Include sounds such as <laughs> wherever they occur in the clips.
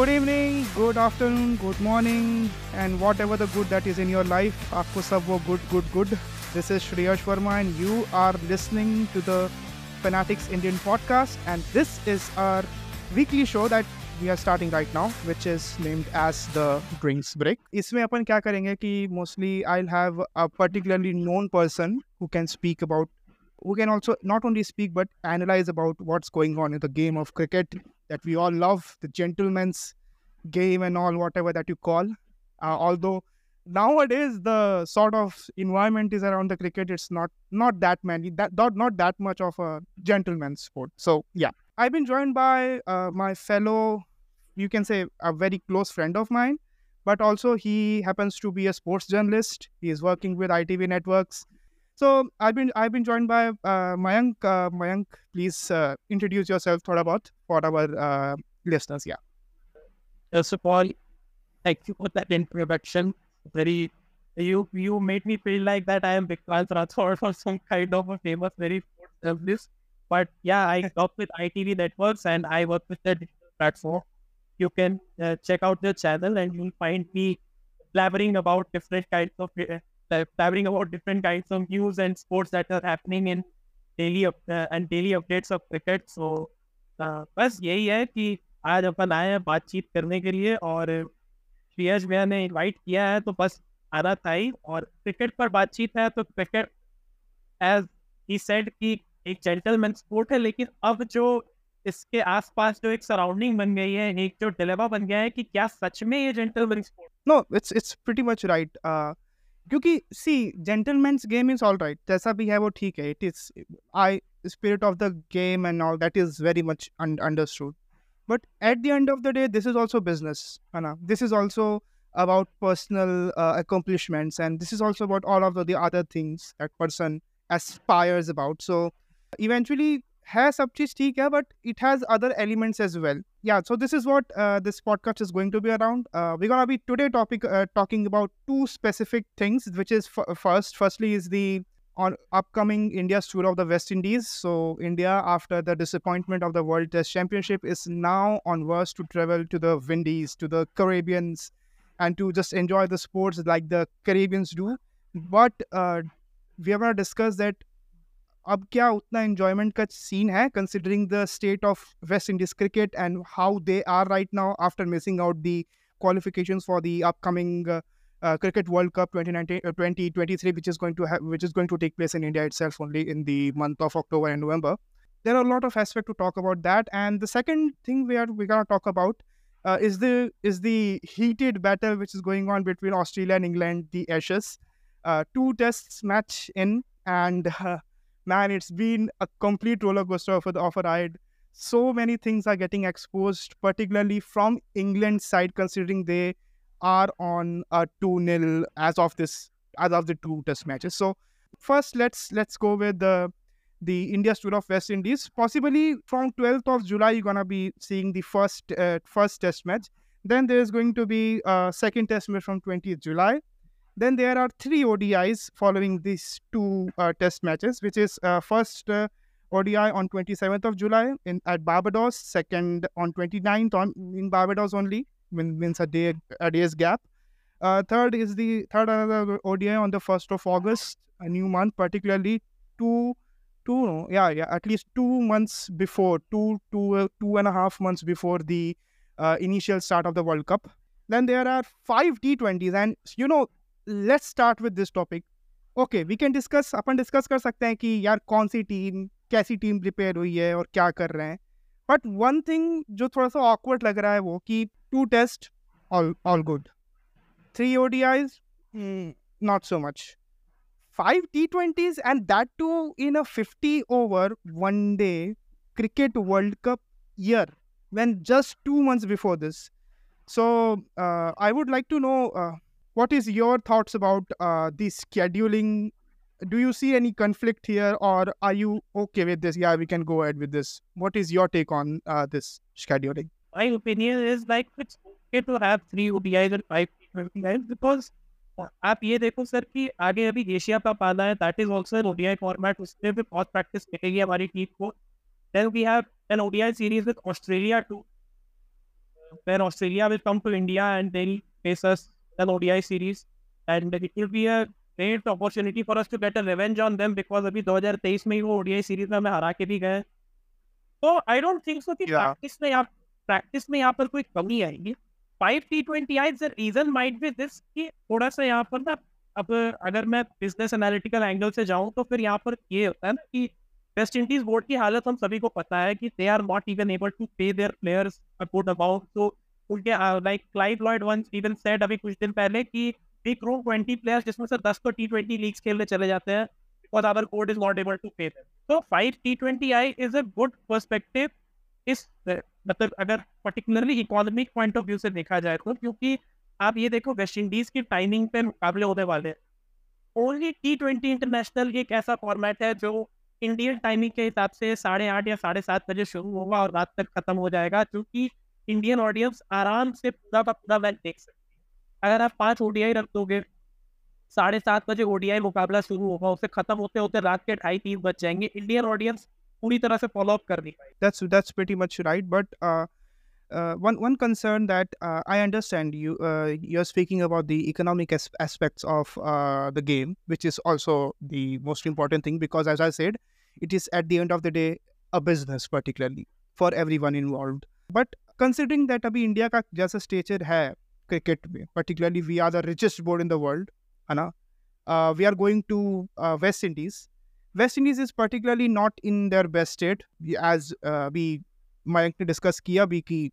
Good evening, good afternoon, good morning, and whatever the good that is in your life. आपको सब वो good, good, good. This is Shreyash Verma, and you are listening to the Fanatics Indian podcast. And this is our weekly show that we are starting right now, which is named as the Drinks Break. इसमें अपन क्या करेंगे कि mostly I'll have a particularly known person who can speak about who can also not only speak but analyze about what's going on in the game of cricket that we all love, the gentleman's game and all, whatever that you call. Uh, although nowadays the sort of environment is around the cricket, it's not not that many, that not not that much of a gentleman's sport. So yeah, I've been joined by uh, my fellow, you can say a very close friend of mine, but also he happens to be a sports journalist. He is working with ITV Networks so I've been I've been joined by uh, Mayank. Uh, Mayank, please uh, introduce yourself thought about for our uh, listeners. Yeah. First of all, thank you for that introduction. Very you you made me feel like that I am Vikrant Rathod or some kind of a famous very journalist. But yeah, I work with ITV networks and I work with the digital platform. You can uh, check out the channel and you'll find me blabbering about different kinds of uh, blabbering about different kinds of news and sports that are happening in daily uh, and daily updates of cricket. So uh, बस यही है कि आज अपन आए हैं बातचीत करने के लिए और श्रेयस भैया ने इनवाइट किया है तो बस आना था ही और क्रिकेट पर बातचीत है तो क्रिकेट एज ही सेड कि एक जेंटलमैन स्पोर्ट है, लेकिन अब जो इसके आसपास जो एक सराउंडिंग बन गई है, एक जो डिलेमा बन गया है कि क्या सच में ये gentleman sport no it's it's pretty much right क्योंकि see gentleman's game is all right जैसा भी है वो ठीक है it is I spirit of the game and all that is very much understood but at the end of the day this is also business है ना this is also about personal uh, accomplishments and this is also about all of the, the other things that person aspires about so eventually has सब चीज ठीक है but it has other elements as well yeah so this is what uh, this podcast is going to be around uh, we're gonna be today topic uh, talking about two specific things which is f- first firstly is the on upcoming india's tour of the west indies so india after the disappointment of the world test championship is now on verge to travel to the windies to the caribbeans and to just enjoy the sports like the caribbeans do but uh, we are going to discuss that अब क्या उतना enjoyment का scene है considering the state of West Indies cricket and how they are right now after missing out the qualifications for the upcoming uh, uh, cricket world cup 2019 uh, 2023 which is going to have which is going to take place in india itself only in the month of october and november. There are a lot of aspects to talk about that. And the second thing we are going to talk about uh, is the is the heated battle which is going on between australia and england the ashes. Uh, two tests match in and man, it's been a complete roller coaster of, of a ride. So many things are getting exposed, particularly from England's side, considering they are on a 2-0 as of this as of the two test matches. So first let's let's go with the the India's tour of West Indies. Possibly from 12th of July, you're gonna be seeing the first uh, first test match. Then there's going to be a second test match from 20th July. Then there are three ODIs following these two uh, test matches, which is uh, first uh, ODI on 27th of July in at Barbados, second on 29th on in Barbados only, means a day a day's gap. Uh, third is the third another ODI on the 1st of August, a new month, particularly two two no, yeah yeah at least two months before two two uh, two and a half months before the uh, initial start of the World Cup. Then there are five T20s, and you know let's start with this topic okay we can discuss upon discuss कर सकते हैं कि यार कौन सी team कैसी team prepare हुई है और क्या कर रहे हैं बट वन थिंग जो थोड़ा सा ऑकवर्ड लग रहा है वो कि Two tests, all all good. Three ODIs, mm, not so much. Five T20s, and that too in a 50 over one day cricket World Cup year, when just two months before this. So uh, I would like to know uh, what is your thoughts about uh, the scheduling do you see any conflict here or are you okay with this yeah we can go ahead with this what is your take on uh, this scheduling my opinion is like it's okay to have three ODIs and five T20Is because uh, आप ये देखो sir कि आगे अभी Asia cup आना है that is also an ODI format उसमें भी बहुत प्रैक्टिस मिलेगी हमारी टीम को। Then we have an ODI series with Australia too then Australia will come to India and then face us an ODI series and it will be a great opportunity for us to get a revenge on them because अभी 2023 में ही वो ODI series में हमें हरा के भी गए तो आई डोंट थिंक सो कि प्रैक्टिस में आप प्रैक्टिस में यहाँ पर कोई कमी आएगी। Five T twenty I the reason might be this कि थोड़ा सा यहाँ पर ना, अब अगर मैं बिज़नेस एनालिटिकल एंगल से जाऊँ तो फिर यहाँ पर ये होता है ना कि वेस्ट इंडीज बोर्ड की हालत हम सभी को पता है कि they are not even able to pay their players a good amount तो उनके like Clive Lloyd once even said अभी कुछ दिन पहले कि वी क्रू ट्वेंटी प्लेयर्स जिसमें से दस तो टी ट्वेंटी लीग्स खेलने चले जाते हैं because our code is not able to pay them तो five T twenty I is a good perspective इस मतलब अगर particularly economic point of view से देखा जाए तो क्योंकि आप ये देखो वेस्ट इंडीज की टाइमिंग पे मुकाबले होने वाले हैं। ओनली टी ट्वेंटी इंटरनेशनल एक ऐसा फॉर्मेट है जो इंडियन टाइमिंग के हिसाब से साढ़े आठ या साढ़े सात बजे शुरू होगा और रात तक खत्म हो जाएगा क्योंकि इंडियन ऑडियंस आराम से पूरा का पूरा मैच देख सकती अगर आप पाँच ओडीआई रख दोगे, साढ़े सात बजे ओडीआई मुकाबला शुरू होगा, उसे खत्म होते होते रात के ढाई तीन बज जाएँगे। इंडियन ऑडियंस पूरी तरह से फॉलो अप कर नहीं पाएगी that's that's pretty much right but uh, uh, one one concern that uh, i understand you uh, you're speaking about the economic as- aspects of uh, the game which is also the most important thing because as i said it is at the end of the day a business particularly for everyone involved but considering that abhi india ka jaisa stature hai cricket में particularly we are the richest board in the world है ना uh, we are going to uh, west indies West Indies is particularly not in their best state as uh, Mike ने discuss किया भी कि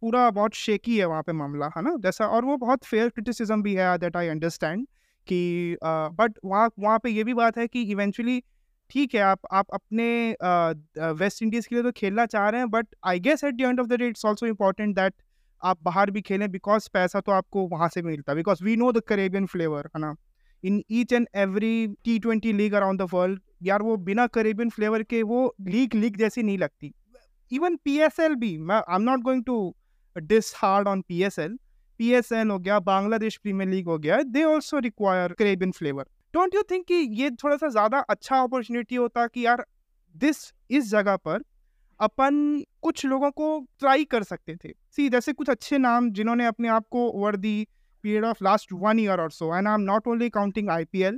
पूरा बहुत shaky है वहाँ पे मामला है ना? जैसा और वो बहुत फेयर क्रिटिसिज्म भी है दैट आई अंडरस्टैंड कि बट वहाँ वहाँ पे ये भी बात है कि इवेंचुअली ठीक है आप आप अपने वेस्ट इंडीज़ के लिए तो खेलना चाह रहे हैं but I guess at the end of the day it's also important that आप बाहर भी खेलें बिकॉज़ पैसा तो आपको वहाँ से मिलता है because we know the Caribbean flavour है ना? In each and every T twenty league around the world यार वो बिना करेबियन फ्लेवर के वो लीग लीग जैसी नहीं लगती। इवन पी एस एल भी, मैं I am not going to this hard on P S L P S L हो गया, बांग्लादेश प्रीमियर लीग हो गया they also require Caribbean flavour. Don't you think कि ये थोड़ा सा ज़्यादा अच्छा अपॉर्चुनिटी होता कि यार दिस इस जगह पर अपन कुछ लोगों को ट्राई कर सकते थे। सी जैसे कुछ अच्छे नाम जिन्होंने अपने आप को over the period of last one year or so, and i'm not only counting ipl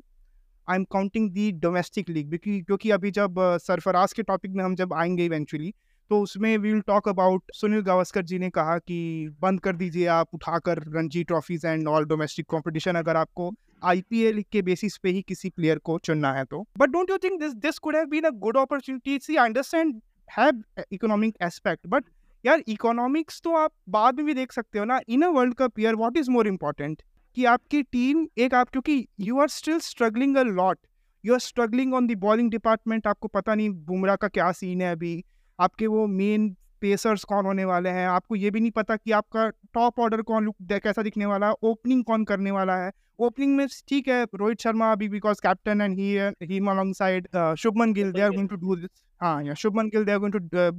i'm counting the domestic league क्योंकि क्योंकि अभी जब सरफराज के टॉपिक में हम जब आएँगे इवेंचुअली तो उसमें we will talk about Sunil Gavaskar ji ने कहा कि बंद कर दीजिए आप, उठाकर Ranji trophies and all domestic competition अगर आपको आईपीएल के बेसिस पे ही किसी प्लेयर को चुनना है तो। But don't you think this this could have been a good opportunity see I understand have economic aspect but यार इकोनॉमिक्स तो आप बाद में भी देख सकते हो ना। In a world cup year what is more important कि आपकी टीम एक आप क्योंकि you are still struggling a lot you are struggling on the bowling department आपको पता नहीं बुमराह का क्या सीन है अभी। आपके वो मेन पेसर्स कौन होने वाले हैं? आपको ये भी नहीं पता कि आपका टॉप ऑर्डर कौन लुक कैसा दिखने वाला है। ओपनिंग कौन करने वाला है? ओपनिंग में ठीक है रोहित शर्मा अभी because captain and he he along side Shubman Gill they are going to do this हाँ या शुभमन गिल देव टू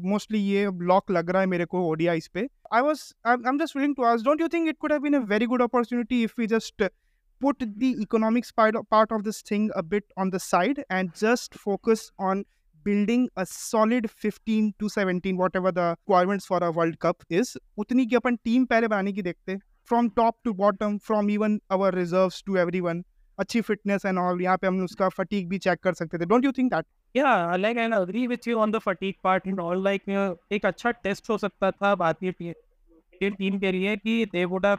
मोस्टली ये ब्लॉक लग रहा है मेरे को ओडिया इस पे। I was I am just willing to ask don't you think it could have been a very good opportunity if you just put the economics part of this thing a bit on the side and just focus on building a solid fifteen to seventeen whatever the requirements for a world cup is उतनी की अपन team पहले बनाने की देखते from top to bottom from even our reserve to everyone अच्छी fitness and all, यहाँ पे हम उसका फटीक भी चेक कर सकते थे। Don't you think that yeah like I agree with you on the fatigue part and all like एक अच्छा टेस्ट हो सकता था भारतीय इंडियन टीम, के लिए कि they would have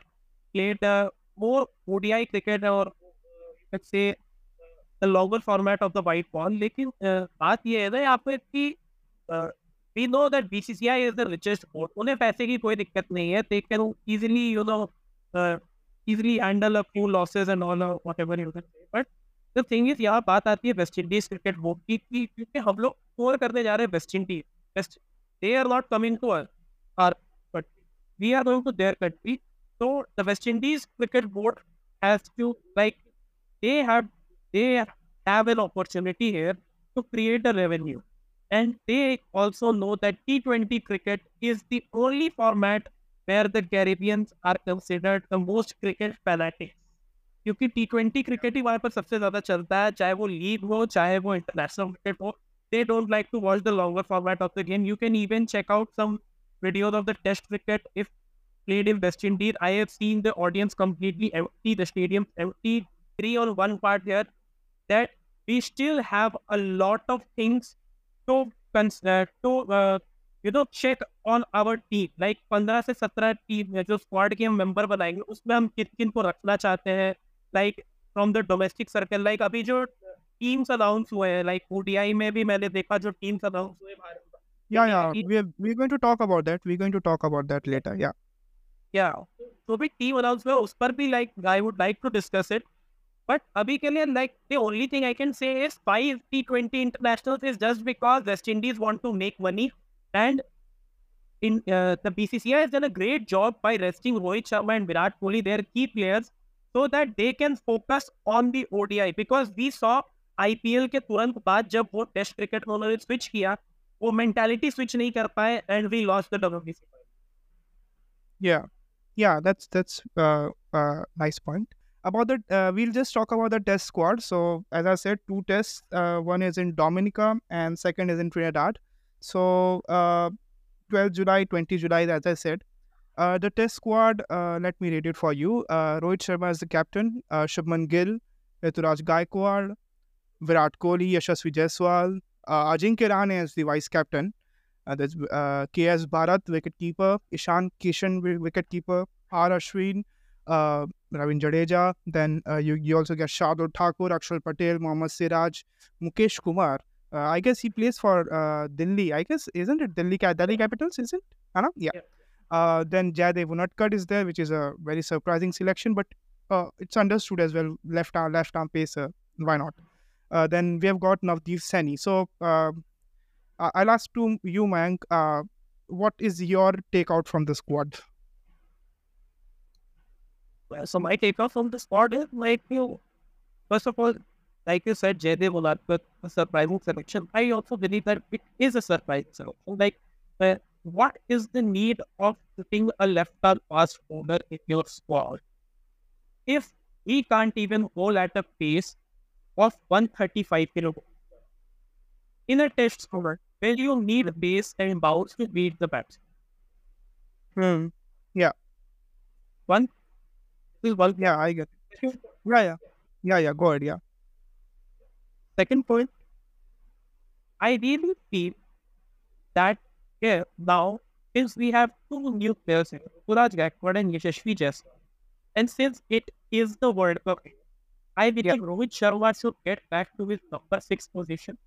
played more ODI cricket और let's say the longer format of the white ball लेकिन बात ये है ना यहाँ पे कि we know that BCCI is the richest board उन्हें पैसे की कोई दिक्कत नहीं है they can easily you know easily handle a few losses and all uh, whatever you can say. But the thing is यहाँ बात आती है वेस्ट इंडीज क्रिकेट बोर्ड की कि क्योंकि हम लोग स्कोर करने जा रहे हैं West Indies West they are not coming to are but we are going to their country तो the West Indies cricket board has to like they have they have an opportunity here to create a revenue and they also know that T20 cricket is the only format where the Caribbeans are considered the most cricket fanatics. क्योंकि T twenty cricket ही वहाँ पर सबसे ज्यादा चलता है चाहे वो लीग हो चाहे वो इंटरनेशनल क्रिकेट हो they don't like to watch the longer format of the game. You can even check out some videos of the test cricket if played in West Indies, I have seen the audience completely empty, the stadium empty. Three on one part here that we still have a lot of things to consider to uh, you know check on our team. Like 15 से 17 team है जो squad के हम member बनाएंगे उसमें हम किन किन को रखना चाहते हैं like from the domestic circle like अभी जो टीम्स अनाउंस हुए हैं लाइक ओडीआई में भी मैंने देखा जो टीम्स अनाउंस हुए Bharat Yeah, yeah. We're we're going to talk about that. We're going to talk about that later. Yeah. या तो भी टीम अनाउंस हुआ उस पर भी like I would like to discuss it but अभी के लिए like the only thing I can say is five T twenty internationals is just because West Indies want to make money and in uh, the BCCI has done a great job by resting Rohit Sharma and Virat Kohli, their key players, so that they can focus on the ODI because we saw IPL के तुरंत बाद जब वो Test cricket में उन्होंने switch किया वो switch switch नहीं कर पाए we lost the WTC. yeah. Yeah that's that's uh, uh nice point. About the uh, we'll just talk about the test squad. So as i said two tests uh, one is in dominica and second is in trinidad. So uh, 12 July, 20 July, as I said. Uh, the test squad, uh, let me read it for you. Uh, Rohit Sharma is the captain. Uh, Shubman Gill, Rituraj Gaikwad, Virat Kohli, Yashasvi Jaiswal, uh, Ajinkya Rahane is the vice captain. Uh, there's uh, KS Bharat, wicketkeeper, Ishan Kishan, wi- wicketkeeper, R. Ashwin, uh, Ravin Jadeja. Then uh, you, you also get Shardul Thakur, Akshar Patel, Mohammad Siraj, Mukesh Kumar. Uh, I guess he plays for uh, Delhi. I guess, isn't it Delhi, Delhi Capitals, isn't it? Anna? Yeah. Yeah. Uh, then Jaydev Unadkat is there, which is a very surprising selection, but uh, it's understood as well. Left arm, left arm pacer. Why not? Uh, then we have got Navdeep Saini. So I- I'll ask to you, Mayank, uh, what is your takeout from the squad? Well, so my takeoff from the squad is like you. First of all, like you said, Jaydev Unadkat, a surprising selection. I also believe that it is a surprising selection. Like, uh, what is the need of putting a left arm fast bowler in your squad if he can't even bowl at a pace of 135 kilometers in a test score, where you need base and bounce to beat the bats? Hmm. Yeah. One is one. Yeah, I get it. Yeah, yeah. Yeah, yeah. Go ahead. Yeah. Second point, I really feel that yeah, now since we have two new players here, Rituraj Gaikwad and Yashasvi Jaiswal, and since it is the World Cup, I believe Rohit Sharma should get back to his number six position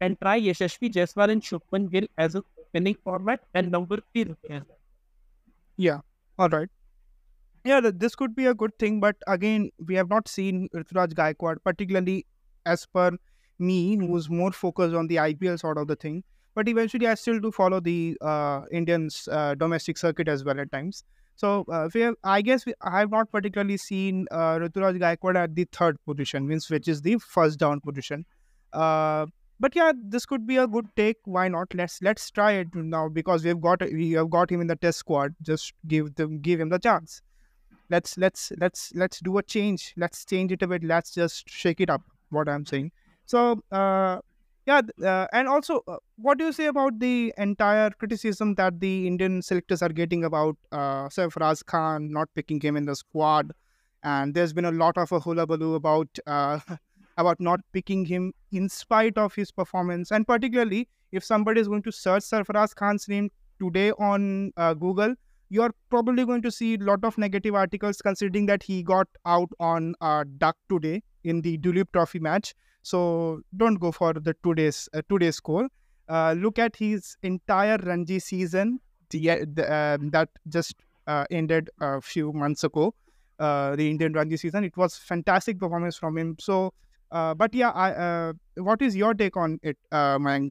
and try Yashasvi Jaiswal and Shubman Gill as a opening format and number three them. Yeah. All right. Yeah, this could be a good thing, but again, we have not seen Rituraj Gaikwad, particularly as per me, who's more focused on the IPL sort of the thing. But eventually, I still do follow the uh, Indians uh, domestic circuit as well at times. So uh, have, I guess we, I have not particularly seen uh, Rituraj Gaikwad at the third position, means which is the first down position. Uh, but yeah, this could be a good take. Why not? Let's let's try it now because we've got we have got him in the test squad. Just give them give him the chance. Let's let's let's let's do a change. Let's change it a bit. Let's just shake it up. What I'm saying. So uh, yeah, uh, and also, uh, what do you say about the entire criticism that the Indian selectors are getting about uh, Sarfaraz Khan not picking him in the squad? And there's been a lot of a hullabaloo about uh, <laughs> about not picking him in spite of his performance. And particularly, if somebody is going to search Sarfaraz Khan's name today on uh, Google, you're probably going to see a lot of negative articles considering that he got out on uh, duck today in the Duleep Trophy match. So don't go for the today's uh, today's score. Uh, look at his entire Ranji season the, the, um, that just uh, ended a few months ago. Uh, the Indian Ranji season. It was fantastic performance from him. So, uh, but yeah, I, uh, what is your take on it, uh, Mayank?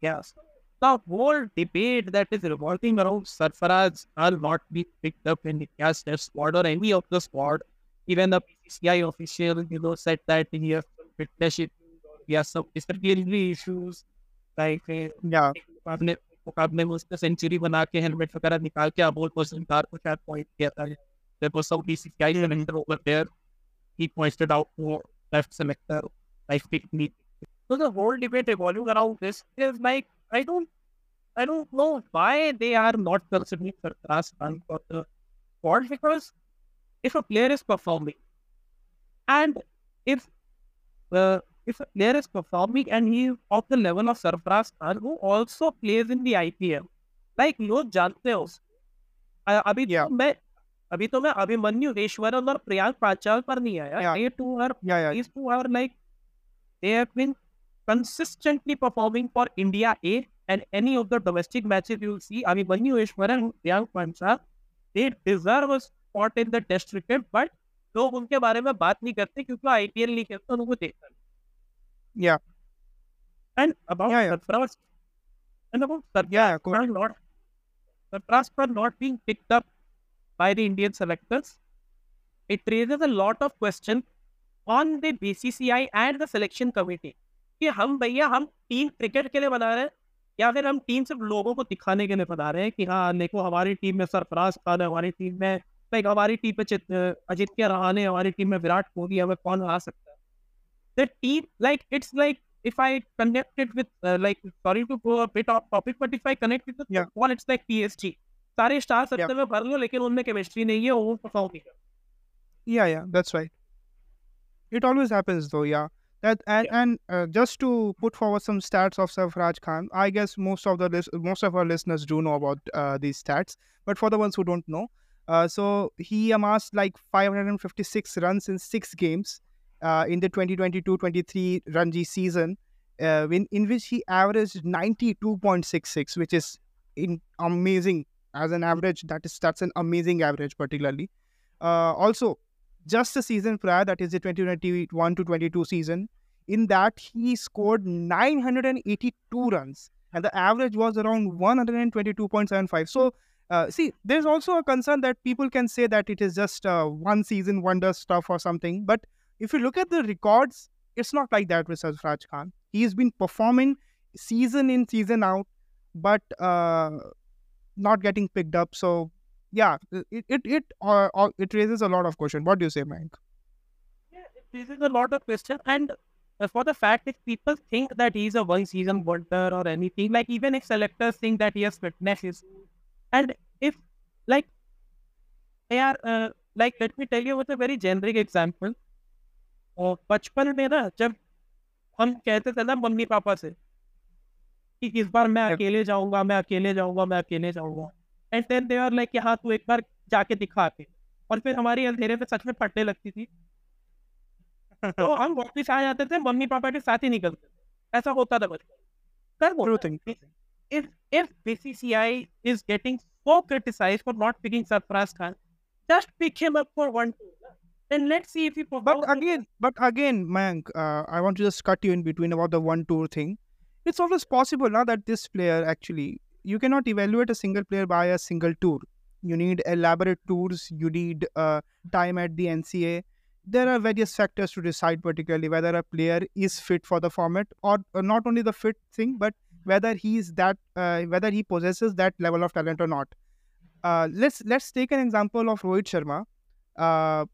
Yes The whole debate that is revolving around Sarfaraz are not be picked up in India's test squad or any of the squad. Even the PCCI official, you know, said that he has some fitness issues or he has some disciplinary issues. Like, eh, Yeah, मुकाबले मुकाबले में उसने century बना के helmet वगैरह निकाल के अबोल पर्सन कार को शायद पॉइंट किया था there was some PCCI selector over there he pointed out to left selector like pick me so the whole debate revolving around this is like I don't I don't know why they are not considering Sarfaraz Khan for the squad because if a player is performing and if uh, if a player is performing and he is of the level of Sarfaraz Khan who also plays in the IPL, like लोग जानते हो अभी Yeah. तो मैं अभी तो मैं अभिमन्यु ईश्वरन और प्रियांक पांचाल पर नहीं आया are Yeah, yeah. these two are like they have been consistently performing for India A and any of the domestic matches you'll see Abhimanyu Ishwaran and Priyank Panchal they deserve a spot in the test cricket but लोग उनके बारे में बात नहीं करते क्योंकि IPL नहीं खेलते उनको देखते नहीं। Yeah. and about Yeah, yeah. Sarfaraz and about Sarfaraz Yeah, go Khan not Sarfaraz Khan not being picked up by the Indian selectors it raises a lot of questions on the BCCI and the selection committee कि हम भैया हम team cricket के लिए बना रहे हैं या फिर हम टीम सिर्फ़ लोगों को दिखाने के लिए बना रहे हैं कि हाँ देखो हमारी टीम में सरफराज खान है हमारी टीम में लाइक हमारी टीम में अजित्य रहाने हमारी टीम में विराट कोहली हमें कौन आ सकता है the team like it's like if I connect it with uh, like sorry to go a bit off topic but if I connect it with Yeah. football it's like PSG सारे star Yeah. सत्ते में भर लो लेकिन उनमें chemistry नहीं है वो perform नहीं कर Yeah, yeah, that's right. It always happens though, yeah. That and and uh, just to put forward some stats of Sarfaraz Khan, I guess most of the lis- most of our listeners do know about uh, these stats, but for the ones who don't know, uh, so he amassed like 556 runs in six games uh, in the 2022-23 Ranji season, uh, in in which he averaged 92.66, which is in amazing as an average. That is that's an amazing average, particularly. Uh, also, just the season prior, that is the 2021 to 22 season, in that he scored 982 runs and the average was around 122.75. So, uh, see, there's also a concern that people can say that it is just uh, one season wonder stuff or something. But if you look at the records, it's not like that with Sarfaraz Khan. He's been performing season in, season out, but uh, not getting picked up. So, yeah, it it it uh, uh, it raises a lot of question. What do you say, Mike? Yeah, this is a lot of question. And uh, for the fact if people think that he's a one season wonder or anything, like even if selectors think that he has fitness issues, and if like they are uh, like let me tell you with a very generic example. और बचपन में ना जब हम कहते थे ना mummy papa से कि इस बार मैं Yep. अकेले जाऊंगा मैं अकेले जाऊंगा मैं अकेले जाऊंगा and then they are like कि हाँ तू एक बार जाके दिखा के और फिर हमारी अंधेरे में सच में फटने लगती थी तो हम वापिस आ जाते थे मम्मी पापा के साथ ही निकलते थे ऐसा होता था बचपन कर True thing. if if BCCI is getting so criticized for not picking Sarfaraz Khan, just pick him up for one two. Then let's see if he But again, but again, Mayank, uh, I want to just cut you in between about the one tour thing. It's always possible now that this player actually you cannot evaluate a single player by a single tour. You need elaborate tours. You need uh, time at the NCA. There are various factors to decide, particularly whether a player is fit for the format, or, or not only the fit thing, but whether he is that, uh, whether he possesses that level of talent or not. Uh, let's let's take an example of Rohit Sharma. Uh,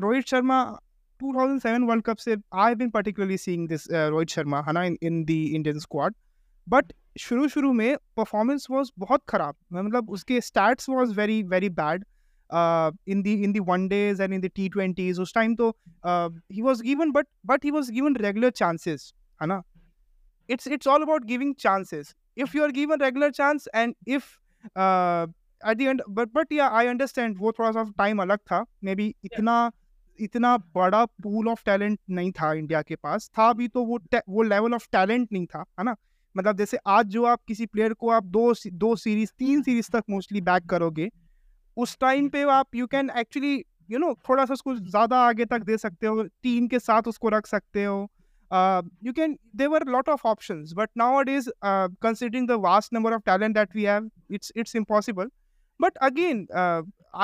Rohit Sharma, 2007 World Cup. Say I've been particularly seeing this uh, Rohit Sharma, Hana, in, in the Indian squad. But शुरू शुरू में performance was बहुत ख़राब। मतलब उसके stats was very very bad in the in the one days and in the T twenties उस time तो he was given but but he was given regular chances है ना? It's it's all about giving chances if you are given regular chance and if at the end but but yeah I understand वो थोड़ा सा time अलग था। May be इतना इतना बड़ा पूल ऑफ़ टैलेंट नहीं था इंडिया के पास। था भी तो वो वो लेवल ऑफ़ टैलेंट नहीं था है ना? मतलब जैसे आज जो आप किसी प्लेयर को आप दो दो सीरीज़ तीन सीरीज़ तक मोस्टली बैक करोगे उस टाइम पे आप you can actually you know थोड़ा सा उसको ज़्यादा आगे तक दे सकते हो टीम के साथ उसको रख सकते हो। You can they were lot of option but now it is considering the vast number of talent that we have it's it's impossible but again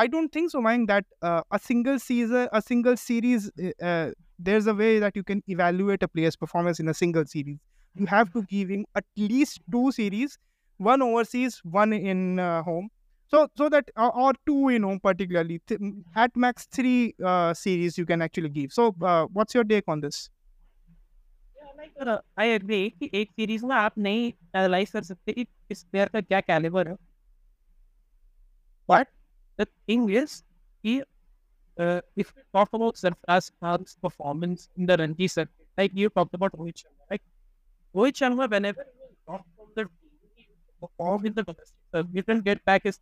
don't think so mind that uh, a single season a single series uh, uh, there's a way that you can a player's performance in a single series. you have to give him at least two series one overseas one in uh, home so so that or, or two in home particularly Th- at max three uh, series you can actually give so uh, what's your take on this I agree कि एक series में आप नहीं analyse कर सकते कि इस player का क्या कैलिबर है बट द थिंग इज कि if we talk about Sarfraz Khan's performance in the Ranji circuit, like you talked about Rohit Sharma, like Rohit Sharma, whenever he was dropped from the team, he performed in the domestic circuit, he didn't get back his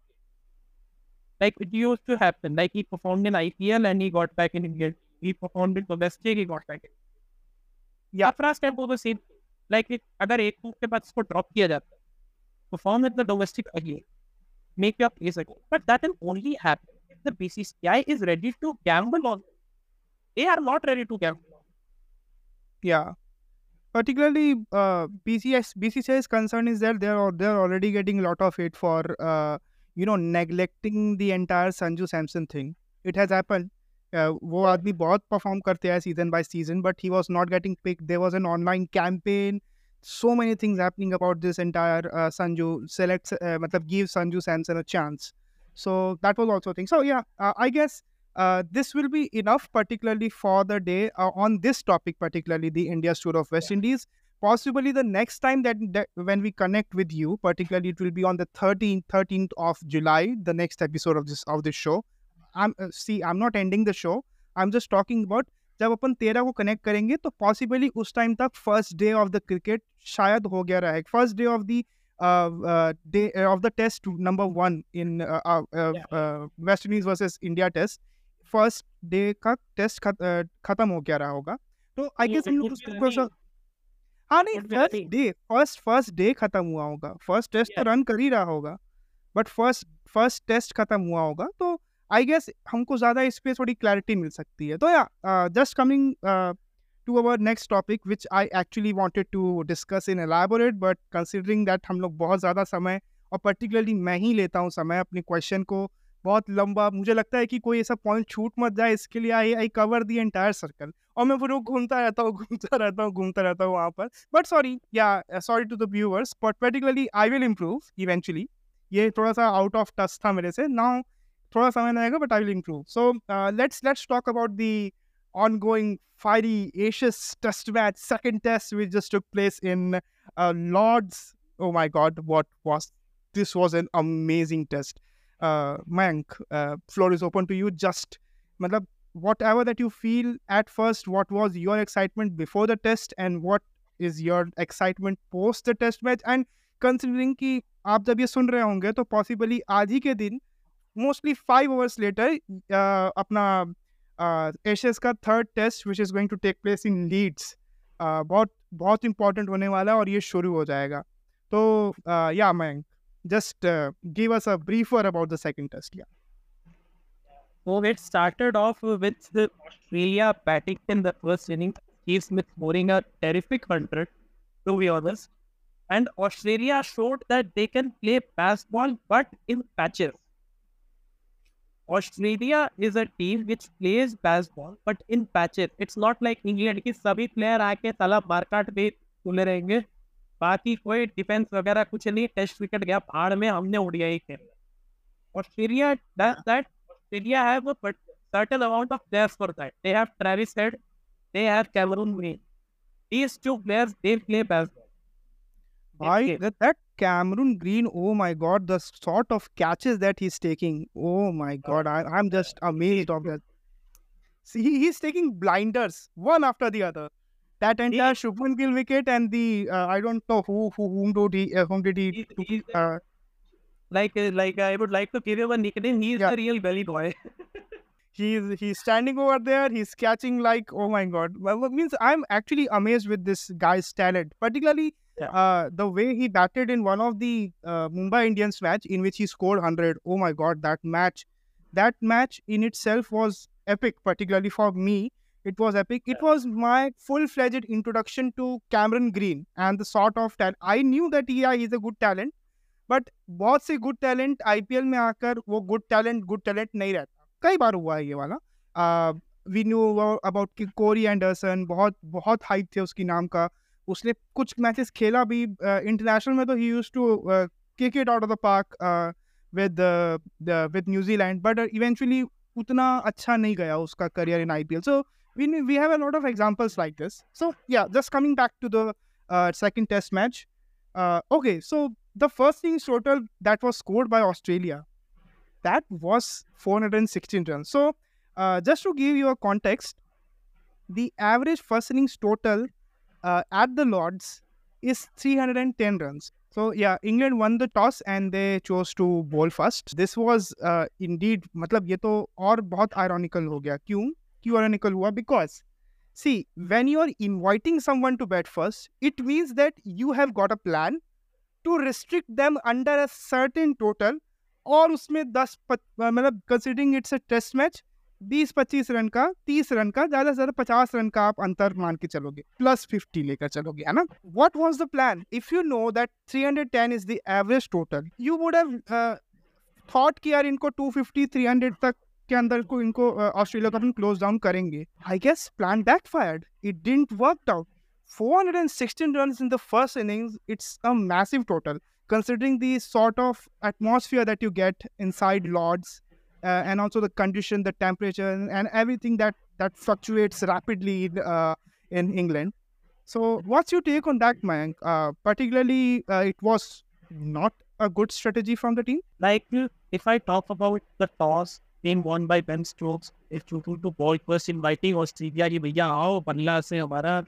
like it used to happen. Like he performed in IPL and he got back in India. He performed in domestic, he got back in. Yeah, Sarfraz can do the same. Like it, अगर एक move के बाद इसको drop किया जाता है, perform at the domestic again, make your place again. But that will only happen if the BCCI is ready to gamble on it. They are not ready to gamble on it. Yeah. Particularly, uh, BCS, BCCI's concern is that they're they're already getting a lot of hate for uh, you know neglecting the entire Sanju Samson thing. It has happened. Uh, वो आदमी बहुत perform करते हैं season by season but he was not getting pick there was an online campaign so many things happening about this entire uh, Sanju selects uh, matlab give Sanju Samson a chance. So that was also a thing. So yeah, uh, I guess uh, this will be enough, particularly for the day uh, on this topic, particularly the India tour of West Indies. Possibly the next time that, that when we connect with you, particularly it will be on the 13th, 13th of July, the next episode of this of this show. I'm uh, see, I'm not ending the show. I'm just talking about जब अपन तेरह को connect करेंगे तो possibly उस time तक first day of the cricket शायद हो गया रहे first day of the day of the test number one in West Indies versus India test first day का टेस्ट खत्म हो गया रहा होगा। तो आई गेस हाँ नहीं first day first first day खत्म हुआ होगा। फ़र्स्ट टेस्ट तो रन कर ही रहा होगा बट फ़र्स्ट फ़र्स्ट टेस्ट खत्म हुआ होगा। तो आई गेस हमको ज़्यादा इस पर थोड़ी क्लैरिटी मिल सकती है। तो yeah just coming to our next topic which I actually wanted to discuss in elaborate but considering that हम लोग बहुत ज़्यादा समय और पर्टिकुलरली मैं ही लेता हूँ समय अपने क्वेश्चन को बहुत लंबा मुझे लगता है कि कोई ऐसा पॉइंट छूट मत जाए इसके लिए I I cover the entire circle और मैं फिर वो घूमता रहता हूँ <laughs> घूमता रहता हूँ घूमता रहता हूँ वहाँ पर but sorry yeah sorry to the viewers but particularly I will improve eventually ये थोड़ा सा आउट ऑफ़ टच था मेरे से नाउ थोड़ा समय लगेगा but I will improve so let's let's talk about the ongoing fiery Asia's test match, second test which just took place in uh, Lords. Oh my God, what was this? Was an amazing test. मैंक floor is open to you just मतलब whatever that you feel at first what was your excitement before the test and what is your excitement post the test match and considering कि आप जब ये सुन रहे होंगे तो possibly आज ही के दिन मोस्टली फाइव आवर्स लेटर अपना uh, एशियस का third test which is going to take place in Leeds बहुत बहुत इंपॉर्टेंट होने वाला है और ये शुरू हो जाएगा। तो uh, या मैं just uh, give us a briefer about the second test. Yeah. So it started off with Australia batting in the first inning. Steve Smith scoring a terrific 100, to be honest. And Australia showed that they can play Bazball, but in patches. Australia is a team which plays Bazball, but in patches. It's not like England. कि सभी player आके साला market में खुले रहेंगे बाकी कोई defence वगैरह कुछ नहीं टेस्ट क्रिकेट गया भाड़ में हमने ओडीआई खेला Australia does that Australia have a certain amount of players for that. They have Travis Head, they have Cameron Green. These two players, they play baseball. I that, that Cameron Green, oh my god, the sort of catches that he's taking. Oh my god, I, I'm just amazed of that. See, he's taking blinders one after the other. That entire Shubman Gill wicket and the uh, I don't know who, who whom did he uh, whom did he He- took, uh, Like, uh, like I would like to give him a nickname. He's Yeah. the real belly boy. he's he's standing over there he's catching like oh my god well means i'm actually amazed with this guy's talent particularly Yeah. uh, the way he batted in one of the uh, mumbai indians match in which he scored 100 oh my god that match that match in itself was epic particularly for me it was epic. It was my full-fledged introduction to cameron green and the sort of talent i knew that yeah he's a good talent but बहुत से good talent IPL में आकर वो good talent good talent नहीं रहता। कई बार हुआ है ये वाला। We knew about Corey Anderson बहुत बहुत हाइप थे उसकी नाम का। उसने कुछ मैचेस खेला भी इंटरनेशनल में तो ही use to kick it out of the park with with New Zealand but eventually उतना अच्छा नहीं गया उसका career in IPL so we we have a lot of examples like this so yeah just coming back to the uh, second test match uh, okay so the first innings total that was scored by australia that was 416 runs so uh, just to give you a context the average first innings total uh, at the lords is 310 runs so yeah england won the toss and they chose to bowl first this was uh, indeed मतलब ये तो और बहुत ironical हो गया क्यों क्यों ironical हुआ because see when you are inviting someone to bat first it means that you have got a plan to restrict them under a certain total और उसमें दस मतलब considering it's a test match बीस पच्चीस run का तीस run का ज्यादा से ज्यादा पचास रन का आप अंतर मान के चलोगे प्लस फिफ्टी लेकर चलोगे है ना what was the plan if you know that three hundred ten is the average total you would have thought कि यार इनको टू फिफ्टी थ्री हंड्रेड तक के अंदर को इनको ऑस्ट्रेलिया का अपन क्लोज डाउन करेंगे I guess plan backfired it didn't work out 416 runs in the first innings it's a massive total considering the sort of atmosphere that you get inside lords uh, and also the condition the temperature and everything that that fluctuates rapidly in, uh, in england so what's your take on that Mayank? Uh, particularly uh, it was not a good strategy from the team Like uh, if I talk about the toss team won by Ben Stokes choosing to to bowl first inviting Australia की भैया, आओ बल्ला से हमारा,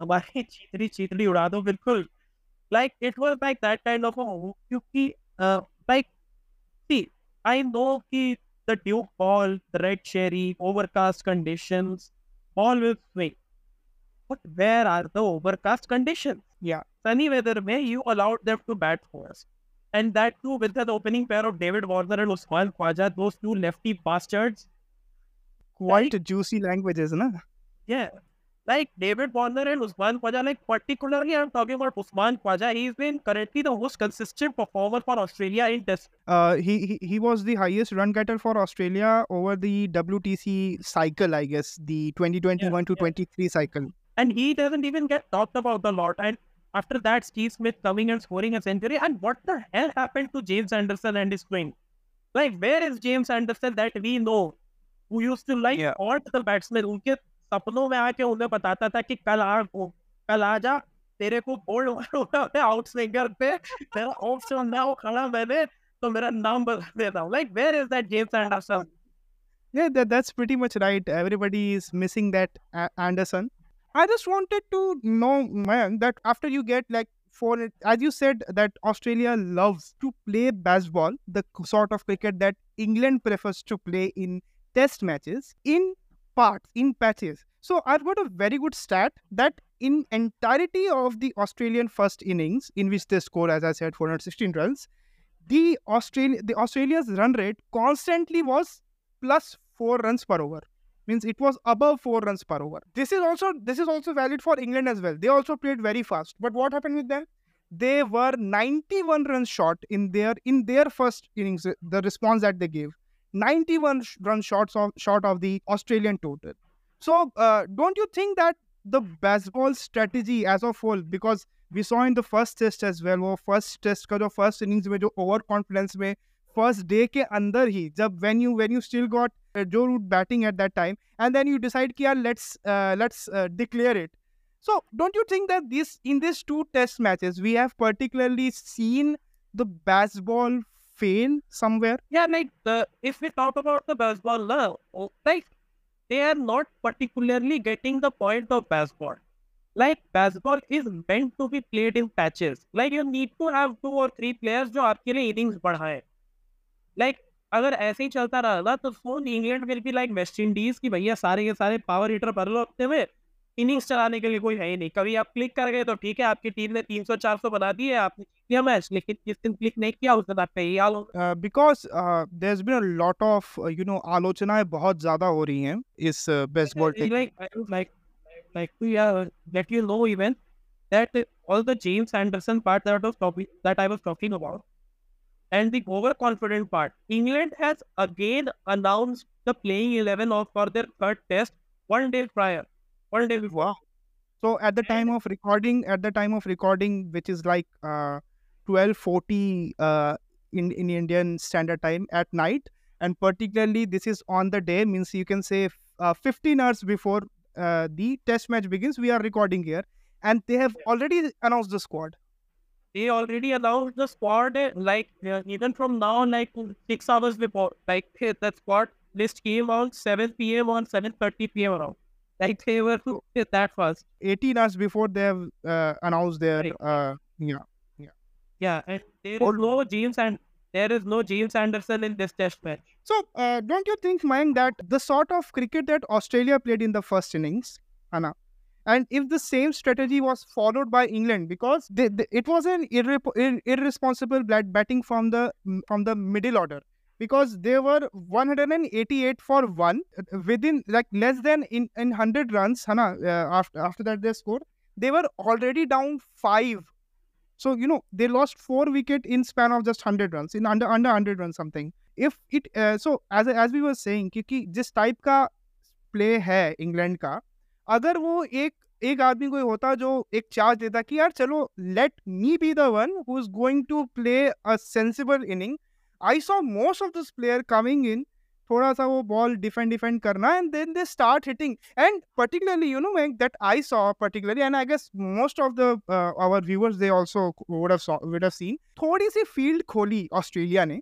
हमारे चीतरी चीतरी उड़ा दो, बिल्कुल। Like it was like that kind of a क्योंकि लाइक सी आई नो कि the Duke ball the red cherry overcast conditions ball will swing but where are the overcast conditions yeah sunny weather में you allowed them to bat for us And that too with that opening pair of David Warner and Usman Khawaja, those two lefty bastards. quite juicy languages na Yeah. Like David Warner and Usman Khawaja, like particularly I'm talking about Usman Khawaja, he's been currently the most consistent performer for Australia in test. uh, he, he he was the highest run getter for Australia over the WTC cycle, I guess, the 2021 to yeah. 23 cycle. And he doesn't even get talked about a lot. And after that, Steve Smith coming and scoring a century. And what the hell happened to James Anderson and his swing? Like, where is James Anderson that we know, who used to like Yeah. haunt the batsman? उनके सपनों में आके उन्हें बताता था कि कल आ कल आ जा तेरे को बोल्ड मारूंगा मैं आउट स्विंगर पे तेरा ऑफ ना हो खड़ा मैंने तो मेरा नाम बदल देता हूँ like where is that James Anderson Yeah, that, that's pretty much right. Everybody is missing that A- Anderson. I just wanted to know, man, that after you get like four, as you said, that Australia loves to play Bazball, the sort of cricket that England prefers to play in test matches, in parts, in patches. So I've got a very good stat that in entirety of the Australian first innings, in which they score, as I said, 416 runs, the Australia, the Australia's run rate constantly was plus four runs per over means it was above 4 runs per over. This is also this is also valid for england as well. They also played very fast. But what happened with them? They were 91 runs short in their in their first innings uh, the response that they gave. 91 run short of, short of the australian total. So uh, don't you think that the Bazball strategy as a whole because we saw in the first test as well or first test because जो first innings में जो overconfidence confidence first day के अंदर ही जब when you when you still got uh, Joe Root batting at that time, and then you decide, "Kia, let's uh, let's uh, declare it." So, don't you think that this in these two Test matches we have particularly seen the Bazball fail somewhere? Yeah, like the if we talk about the Bazball oh, like they are not particularly getting the point of Bazball. Like Bazball is meant to be played in patches. Like you need to have two or three players जो आपके लिए innings Like अगर ऐसे ही चलता रहा तो soon England will be like West Indies की भैया सारे के सारे पावर हीटर भर लो अपने में इनिंग्स चलाने के लिए कोई है ही नहीं। कभी आप क्लिक कर गए तो ठीक है आपकी टीम ने 300 400 बना दिए आपने जीत लिया मैच लेकिन जिस दिन क्लिक नहीं किया उस दिन आपका ये हाल होगा uh, because uh, there's been a lot of uh, आलोचनाएँ बहुत ज़्यादा हो रही हैं इस baseball ball like I would like like to yeah, let you know even that uh, all the James Anderson part that I was talking that and the overconfident part. England has again announced the playing eleven of for their third test one day prior. One day before. Wow. So at the time of recording, at the time of recording, which is like uh, twelve forty uh, in in Indian Standard Time at night, and particularly this is on the day means you can say uh, 15 hours before uh, the test match begins we are recording here and they have already announced the squad they already announced the squad uh, like uh, even from now like six hours before like uh, the squad list came on 7 p.m on 7.30 p.m around. Like they were that fast. 18 hours before they have uh, announced their uh, yeah yeah. And there is no james and there is no james anderson in this test match. So, uh, don't you think, Mayank, that the sort of cricket that Australia played in the first innings, Anna, and if the same strategy was followed by England, because they, they- it was an irre- ir- irresponsible bat- batting from the from the middle order, because they were 188 for one uh, within like less than in in 100 runs, Hana. Uh, after after that they scored, they were already down five. So you know they lost four wicket in span of just 100 runs in under under 100 runs something. If it so as as we were saying क्योंकि जिस type का play है England का अगर वो एक एक आदमी कोई होता जो एक चार्ज देता कि यार चलो let me be the one who is going to play a sensible inning I saw most of this player coming in थोड़ा सा वो बॉल डिफेंड डिफेंड करना and then they start hitting and particularly you know that I saw particularly and I guess most of the our viewers they have would have seen थोड़ी सी field खोली Australia ने।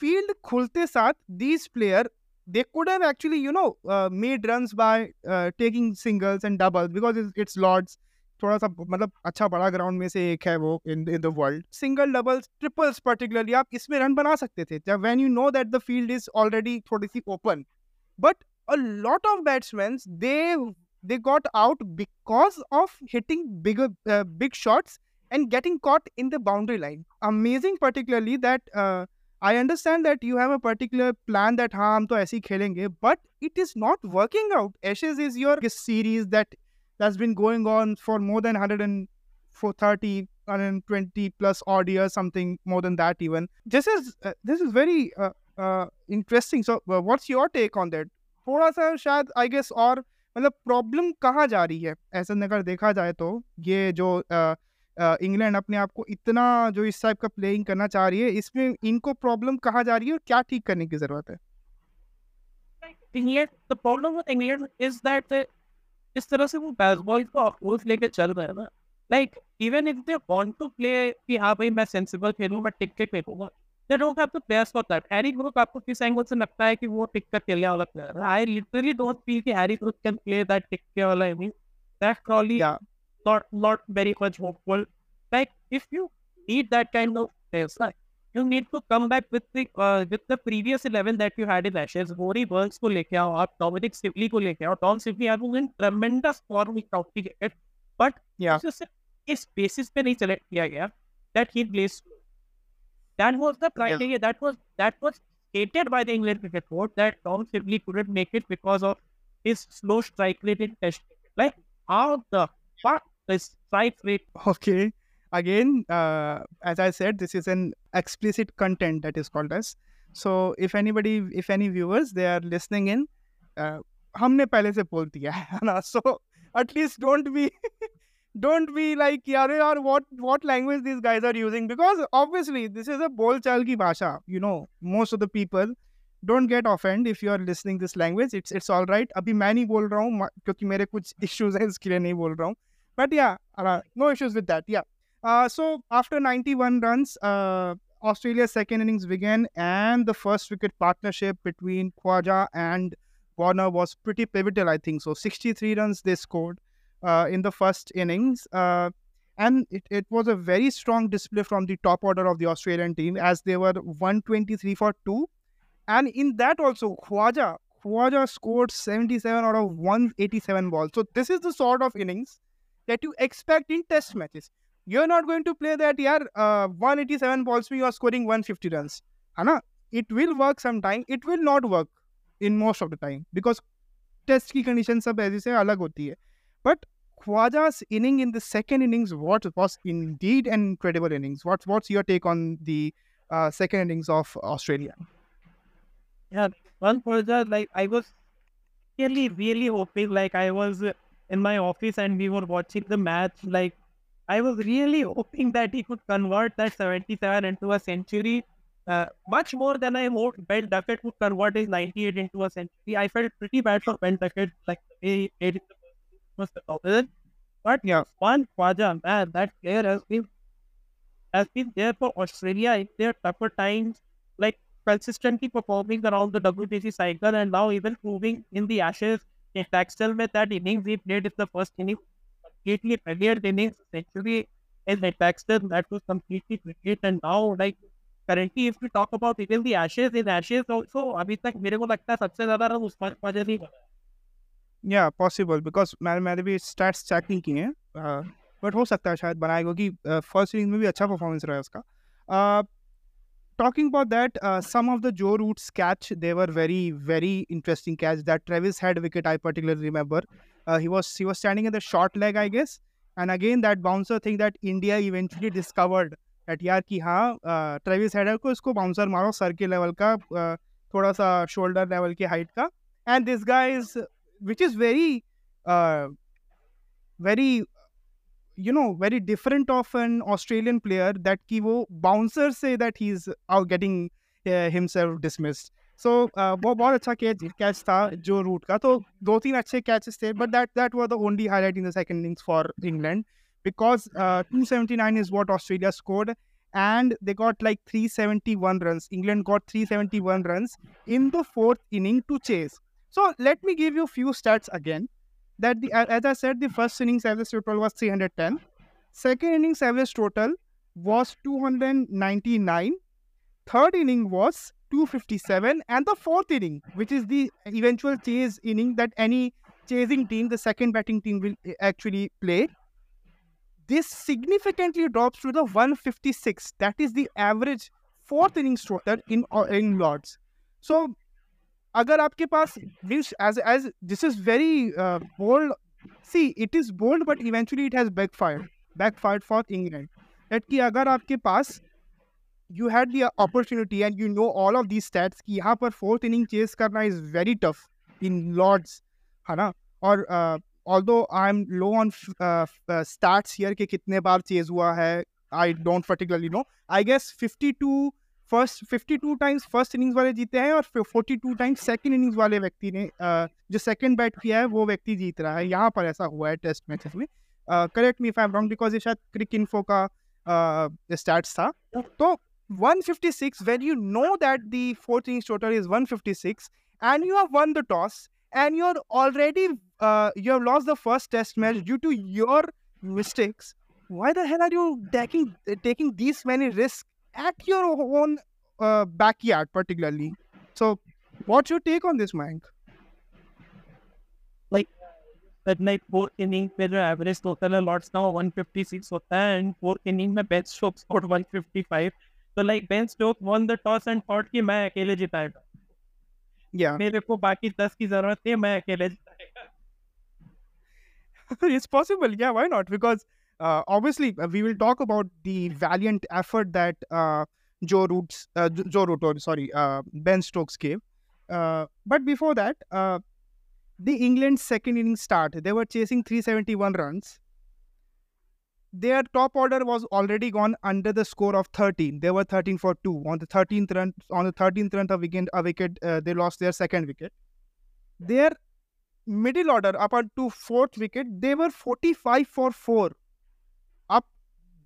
Field खुलते साथ these player they could have actually you know uh, made runs by uh, taking singles and doubles because it's, it's lords थोड़ा सा मतलब अच्छा बड़ा ग्राउंड में से एक है वो in in the world single doubles triples particularly आप इसमें रन बना सकते थे जब when you know that the field is already थोड़ी सी open but a lot of batsman they they got out because of hitting bigger uh, big shots and getting caught in the boundary line amazing particularly that uh, I understand that you have a particular plan that हाँ हम तो ऐसे ही खेलेंगे but it is not working out. Ashes is your series that that's been going on for more than 130, 120 plus odd years, something more than that even. This is uh, this is very uh, uh, interesting. So uh, what's your take on that? थोड़ा सा शायद I guess और मतलब problem कहाँ जा रही है ऐसा अगर देखा जाए तो ये जो uh, इंग्लैंड अपने आप को इतना जो इस टाइप का प्लेइंग करना चाह रही है इसमें इनको प्रॉब्लम कहाँ जा रही है और क्या ठीक करने की ज़रूरत है? England, the problem with England is that they, इस तरह से वो बेसबॉल को अप्रोच लेके चल रहे हैं ना। Like even if they want to play कि हाँ भाई मैं सेंसिबल खेलूँ मैं टिक के खेलूँगा। They don't have the players for that Harry group आपको किस एंगल से लगता है कि वो टिक कर खेलने वाला player I literally don't feel कि हैरी ग्रुप कैन प्ले दैट टिक के वाला inning that probably Yeah. not not very much hopeful. Like if you need that kind of test, like you need to come back with the uh, with the previous eleven that you had in Ashes. Rory Burns को लेके आओ Dominic Sibley ko leke आओ Dom Sibley has been tremendous form in county cricket, but yeah. उसे इस basis पे नहीं select किया गया that he plays. That was the criteria. Yeah. That was that was stated by the England cricket board that Dom Sibley couldn't make it because of his slow strike rate in Test. Like how the fuck So it's five feet. <laughs> Okay. Again, uh, as I said, this is an explicit content that is called as. So if anybody, if any viewers, they are listening in, uh, हमने पहले से बोल दिया है ना so at least don't be don't be like यार यार what what language this guys are using because obviously this is a बोल चाल की भाषा you know most of the people don't get offend if you are listening this language it's it's all right अभी मैं नहीं बोल रहा हूँ क्योंकि मेरे कुछ इश्यूज़ हैं इसके लिए नहीं बोल रहा हूँ but yeah uh, no issues with that yeah uh, so after 91 runs uh, Australia's second innings began and the first wicket partnership between Khwaja and Warner was pretty pivotal, I think. So 63 runs they scored uh, in the first innings. Uh, and it, it was a very strong display from the top order of the Australian team as they were 123 for 2. And in that also, Khwaja, Khwaja scored 77 out of 187 balls. So this is the sort of innings that you expect in test matches. You're not going to play that year uh, 187 balls you are scoring 150 runs. Hana? It will work sometime. It will not work in most of the time because test की condition सब ऐसे से अलग होती है but ख्वाजा's inning in the second innings what was indeed an incredible innings what's what's your take on the uh, second innings of australia Yeah, one further, like I was really, really hoping, like I was uh, in my office and we were watching the match. Like I was really hoping that he could convert that 77 into a century. uh, much more than I hoped Ben Duckett would convert his 98 into a century. I felt pretty bad for Ben Duckett, like the way he the first. But Yeah. one Khwaja, man, that player has been has been there for Australia in their tougher times, like consistently performing around the WTC cycle and now even proving in the Ashes in Taxel with that innings he played in the first inning, completely brilliant innings, century in the Taxel, that was completely brilliant. And now, like, currently, if we talk about even the Ashes, in Ashes also, अभी तक मेरे को लगता है सबसे ज़्यादा run Usman Khwaja ने बनाए। या पॉसिबल बिकॉज़ मैं मैंने भी स्टैट्स चेक नहीं किए हैं बट हो सकता है शायद बनाए क्योंकि फ़र्स्ट इनिंग में भी अच्छा परफॉर्मेंस रहा है उसका talking about that, uh, some of the Joe Root's catch, they were very, very interesting catch. That Travis Head wicket, I particularly remember. Uh, he was he was standing in the short leg, I guess. And again, that bouncer thing that India eventually discovered that यार uh, Travis Head Travis header bouncer maro bouncer मारो level ka, level का थोड़ा सा shoulder level के height का and is, guy is which very. Uh, you know very different of an australian player that ki wo bouncers say that he's out getting uh, himself dismissed so uh, वो बहुत अच्छा catch catch था जो root का तो दो तीन अच्छे कैचेस थे but that that were the only highlight in the second innings for England because uh, 279 is what Australia scored and they got like 371 runs. England got 371 runs in the fourth inning to chase. So let me give you a few stats again. That the as I said, the first innings average total was 310. Second innings average total was 299. Third inning was 257, and the fourth inning, which is the eventual chase inning that any chasing team, the second batting team, will uh, actually play. This significantly drops to the 156. That is the average fourth innings total in uh, in Lords. So अगर आपके पास means as as this is very bold see it is bold but eventually it has backfire backfire for England that कि अगर आपके पास you had the opportunity and you know all of the stats कि यहाँ पर fourth inning chase करना is very tough in Lord's है ना? और although I am low on start year के कितने बार चेज हुआ है I don't particularly know I guess fifty two first fifty two times first innings वाले जीते हैं और forty two times second innings वाले व्यक्ति ने जो सेकेंड बैट किया है वो व्यक्ति जीत रहा है। यहाँ पर ऐसा हुआ है टेस्ट मैच में। Correct me five wrong because ये शायद क्रिक इन्फो का स्टैट्स था। तो one fifty six when you know that the fourth innings total is one fifty six and you have won the toss and you are already you have lost the first test match due to your mistakes why the hell are you taking this many risk at your own uh, backyard, particularly. So, what's your take on this, Mayank? Like, that night, four inning, My average total lots now 156 so then and four inning, my best Stokes scored 155. So, like, Ben Stokes won the toss and thought That I'm alone. Yeah. मेरे को बाकी दस the जरूरत है मैं अकेले जिताएगा. <laughs> it's possible, yeah, why not? Because uh, obviously uh, we will talk about the valiant effort that uh, joe roots uh, joe root or sorry uh, ben stokes gave. Uh, but before that the england's second inning start they were chasing 371 runs. Their top order was already gone under the score of 13 they were 13 for 2 on the 13th run on the 13th run of a wicket they lost their second wicket. Their middle order up to fourth wicket they were 45 for 4 up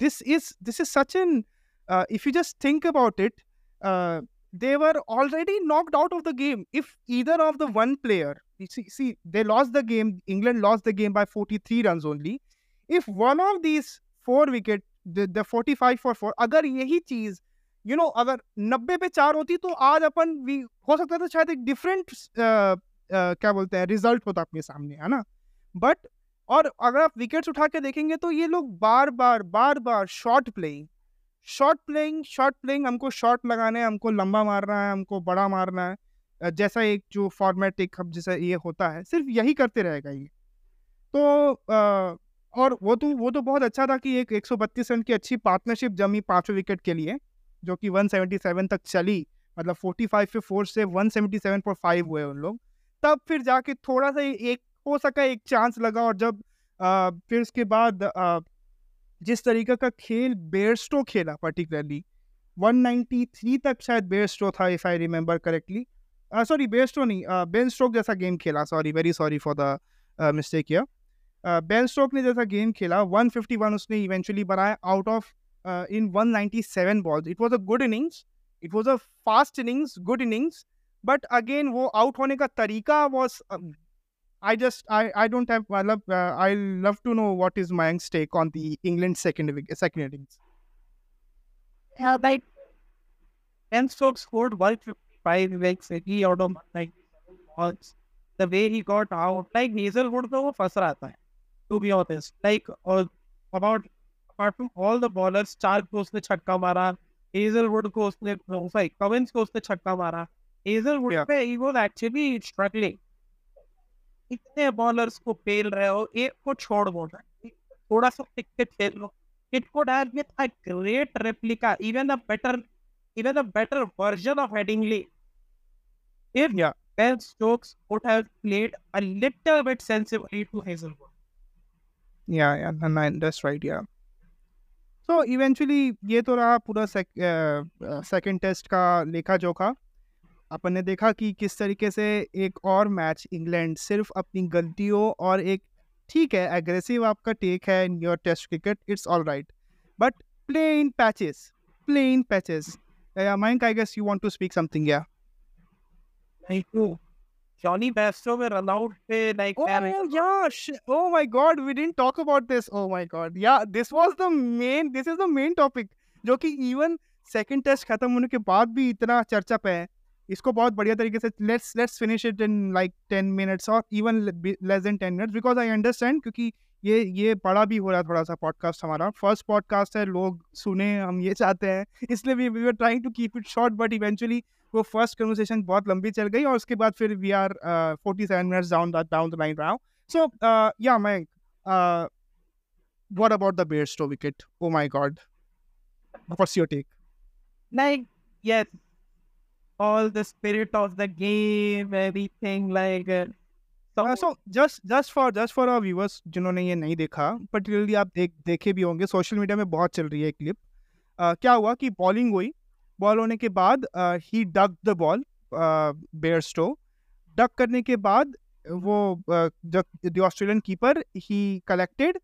this is this is such an uh, if you just think about it uh, they were already knocked out of the game if either of the one player you see, see they lost the game england lost the game by 43 runs only if one of these four wicket the, the 45 for 4 अगर यही चीज you know अगर 90 पे चार होती तो आज अपन भी हो सकता था शायद एक डिफरेंट क्या बोलते हैं रिजल्ट होता अपने सामने है ना बट और अगर आप विकेट्स उठा के देखेंगे तो ये लोग बार बार बार बार short playing short playing short playing हमको शॉर्ट लगाना है हमको लंबा मारना है हमको बड़ा मारना है। जैसा एक जो फॉर्मेट एक हम जैसा ये होता है सिर्फ़ यही करते रहेगा ये। तो अ, और वो तो वो तो बहुत अच्छा था कि एक 132 रन की अच्छी पार्टनरशिप जमी पाँचों विकेट के लिए जो कि 177 तक चली। मतलब 45 पे फोर से 177 पर फाइव हुए उन लोग। तब फिर जाके थोड़ा सा एक हो सका एक चांस लगा और जब अ, फिर उसके बाद अ, जिस तरीके का खेल बेयरस्टो खेला पर्टिकुलरली 193 तक शायद बेस्टो था if I remember correctly sorry Bairstow नहीं बेन स्ट्रोक जैसा गेम खेला sorry very sorry for the mistake किया बेन स्ट्रोक ने जैसा गेम खेला 151 उसने इवेंचुअली बनाया out of in 197 balls it was a good innings it was a fast innings good innings but again वो out होने का तरीका was I just I I don't have I love uh, I love to know what is Mayank's take on the England second second innings. Yeah, like Ben Stokes scored 155 like City out of 97. The way he got out, like Hazlewood तो वो फंस रहा To be honest, like और about apart from all the ballers, चार को उसने छक्का मारा. Hazlewood को उसने sorry Cummins को उसने छक्का मारा. Hazlewood yeah. he was actually struggling. इतने बॉलर्स को पेल रहे हो एक को छोड़ दो ना थोड़ा सा टिक के खेल लो it could have been a great replica even a better even a better version of Headingley if Yeah. Ben Stokes would have played a little bit sensibly to Hazelwood Yeah, yeah, and, and that's right, yeah. So eventually ये तो रहा पूरा सेक, second test का लेखा जोखा अपन ने देखा कि किस तरीके से एक और मैच इंग्लैंड सिर्फ़ अपनी गलतियों और एक ठीक है एग्रेसिव आपका टेक है in your test cricket it's all right but play in patches play in patches Mayank I guess you want to speak something या Johnny Bairstow में run out पे like Oh yeah, sh- oh my God, we didn't talk about this. Oh my God, yeah, this was the main. This is the main topic. जो कि even second test खत्म होने के बाद भी इतना चर्चा पे है इसको बहुत बढ़िया तरीके से, let's finish it in like 10 minutes or even le- less than 10 minutes because I understand क्योंकि ये ये बड़ा भी हो रहा है थोड़ा सा पॉडकास्ट हमारा फ़र्स्ट पॉडकास्ट है, लोग सुने, हम ये चाहते हैं इसलिए भी we are trying to keep it short but eventually वो फ़र्स्ट कन्वर्सेशन बहुत लंबी चल गई और उसके बाद फिर we are forty seven minutes down down the line रहा सो या मैं what about the Bearstow wicket? Oh my god. What's your take? like yes all the spirit of the game everything like uh, so, Uh, so just just for just for our viewers जिन्होंने ये नहीं देखा particularly आप देख देखे भी होंगे social media में बहुत चल रही है क्लिप क्या हुआ कि बॉलिंग हुई बॉल होने के बाद ही duck the ball Bairstow duck करने के बाद वो uh, the Australian keeper he collected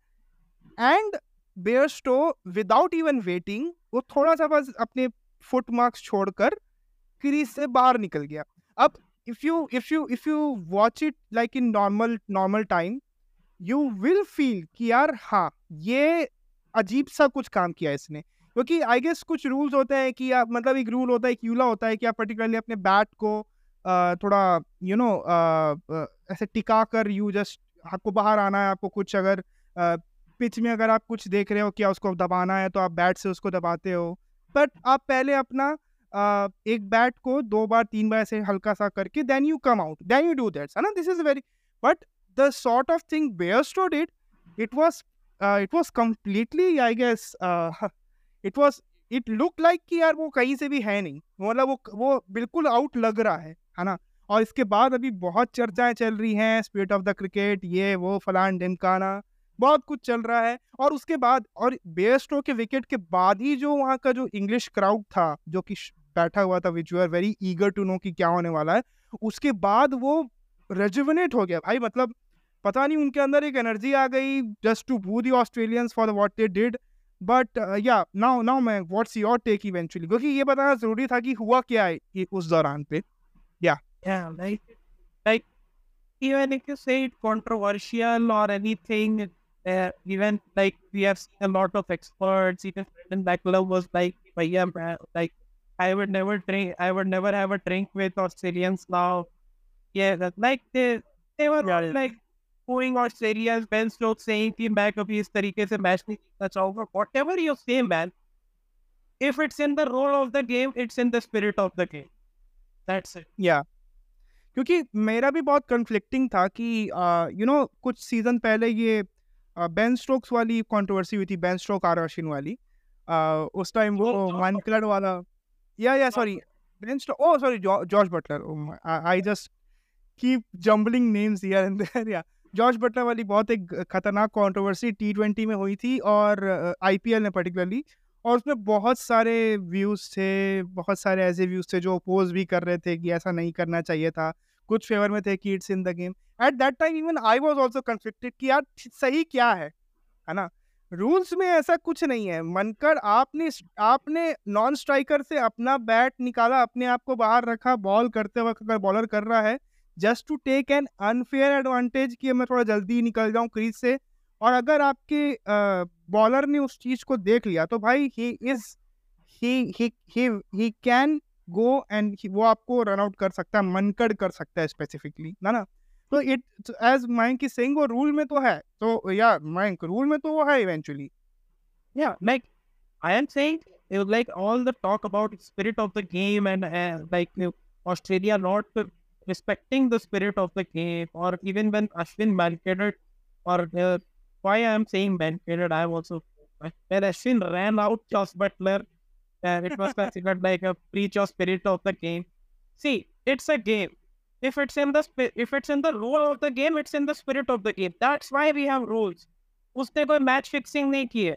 and Bairstow without even waiting वो थोड़ा सा बस अपने फुट मार्क्स छोड़कर क्रीज से बाहर निकल गया। अब if you if you if you watch it like in normal normal time you will feel कि यार हाँ ये अजीब सा कुछ काम किया इसने। क्योंकि आई गेस कुछ रूल्स होते हैं कि आप मतलब एक रूल होता है एक यूला होता है कि आप पर्टिकुलरली अपने बैट को थोड़ा यू you नो know, ऐसे टिका कर यू जस्ट आपको बाहर आना है आपको कुछ अगर पिच में अगर आप कुछ देख रहे हो क्या उसको दबाना है तो आप बैट से उसको दबाते हो। बट आप पहले अपना एक बैट को दो बार, तीन बार ऐसे हल्का सा करके then you come out then you do that है ना? This is very but the sort of thing Bairstow did it was it was completely I guess it was it look like कि यार वो कहीं से भी है नहीं मतलब वो वो बिल्कुल आउट लग रहा है है ना? और इसके बाद अभी बहुत चर्चाएँ चल रही हैं स्पिरिट ऑफ़ द क्रिकेट ये, वो, फलान ढिमकाना, बहुत कुछ चल रहा है, और उसके बाद, और बेयरस्टो के विकेट के बाद ही जो वहाँ का जो इंग्लिश क्राउड था, जो कि बैठा हुआ था which you are very eager to know कि क्या होने वाला है। उसके बाद वो रेजुवनेट हो गया। भाई मतलब पता नहीं उनके अंदर एक एनर्जी आ गई just to boo the Australians for what they did but या नाउ नाउ मैं व्हाट्स योर टेक इवेंचुअली क्योंकि ये बताना ज़रूरी था कि हुआ क्या है ये उस दौरान पे। Yeah. Like even if you say it controversial or anything uh, even like we have seen a lot of experts even Brendan Beckler was like "Bhaiya, like I would never drink I would never have a drink with Australians now yeah that like they they were Yeah, yeah. like booing Australians Ben Stokes saying कि मैं कभी इस तरीके से match नहीं जीतना चाहूंगा whatever you say man if it's in the role of the game it's in the spirit of the game that's it या क्योंकि मेरा भी बहुत कन्फ्लिक्टिंग था कि यू नो कुछ सीजन पहले ये बेन स्ट्रोक्स वाली कंट्रोवर्सी हुई थी बेन स्ट्रोक आर अश्विन वाली uh, उस टाइम वो Oh, Josh वानकलर वाला या या sorry Ben Stokes oh sorry George Butler I just keep jumbling names here and there या जॉर्ज बटलर वाली बहुत एक खतरनाक कंट्रोवर्सी टी ट्वेंटी में हुई थी और आईपीएल में पर्टिकुलरली और उसमें बहुत सारे व्यूज़ थे बहुत सारे ऐसे व्यूज़ थे जो अपोज भी कर रहे थे कि ऐसा नहीं करना चाहिए था। कुछ फेवर में थे कि it's in the game at that time even I was also conflicted कि यार सही क्या है? है ना? रूल्स में ऐसा कुछ नहीं है। मनकर आपने आपने नॉन स्ट्राइकर से अपना बैट निकाला, अपने आप को बाहर रखा, बॉल करते वक्त अगर बॉलर कर रहा है, just to take an unfair advantage कि मैं थोड़ा जल्दी निकल जाऊँ क्रीज से। और अगर आपके बॉलर ने उस चीज़ को देख लिया तो भाई he is, he can go and वो आपको रन आउट कर सकता है, मनकड़ कर सकता है स्पेसिफिकली ना ना? So it as Mayank is saying, वो रूल में तो है। तो या माइंक रूल में तो वो है इवेंचुअली या like I it was like all the talk about spirit of the game and uh, like Australia not respecting the spirit of the game or even when Ashwin barricaded or uh, why I am saying barricaded I am also when Ashwin ran out Jos Buttler uh, it was considered like a breach of spirit of the game. See it's a game if it's in the if it's in the rule of the game it's in the spirit of the game that's why we have rules उसने कोई match fixing नहीं की है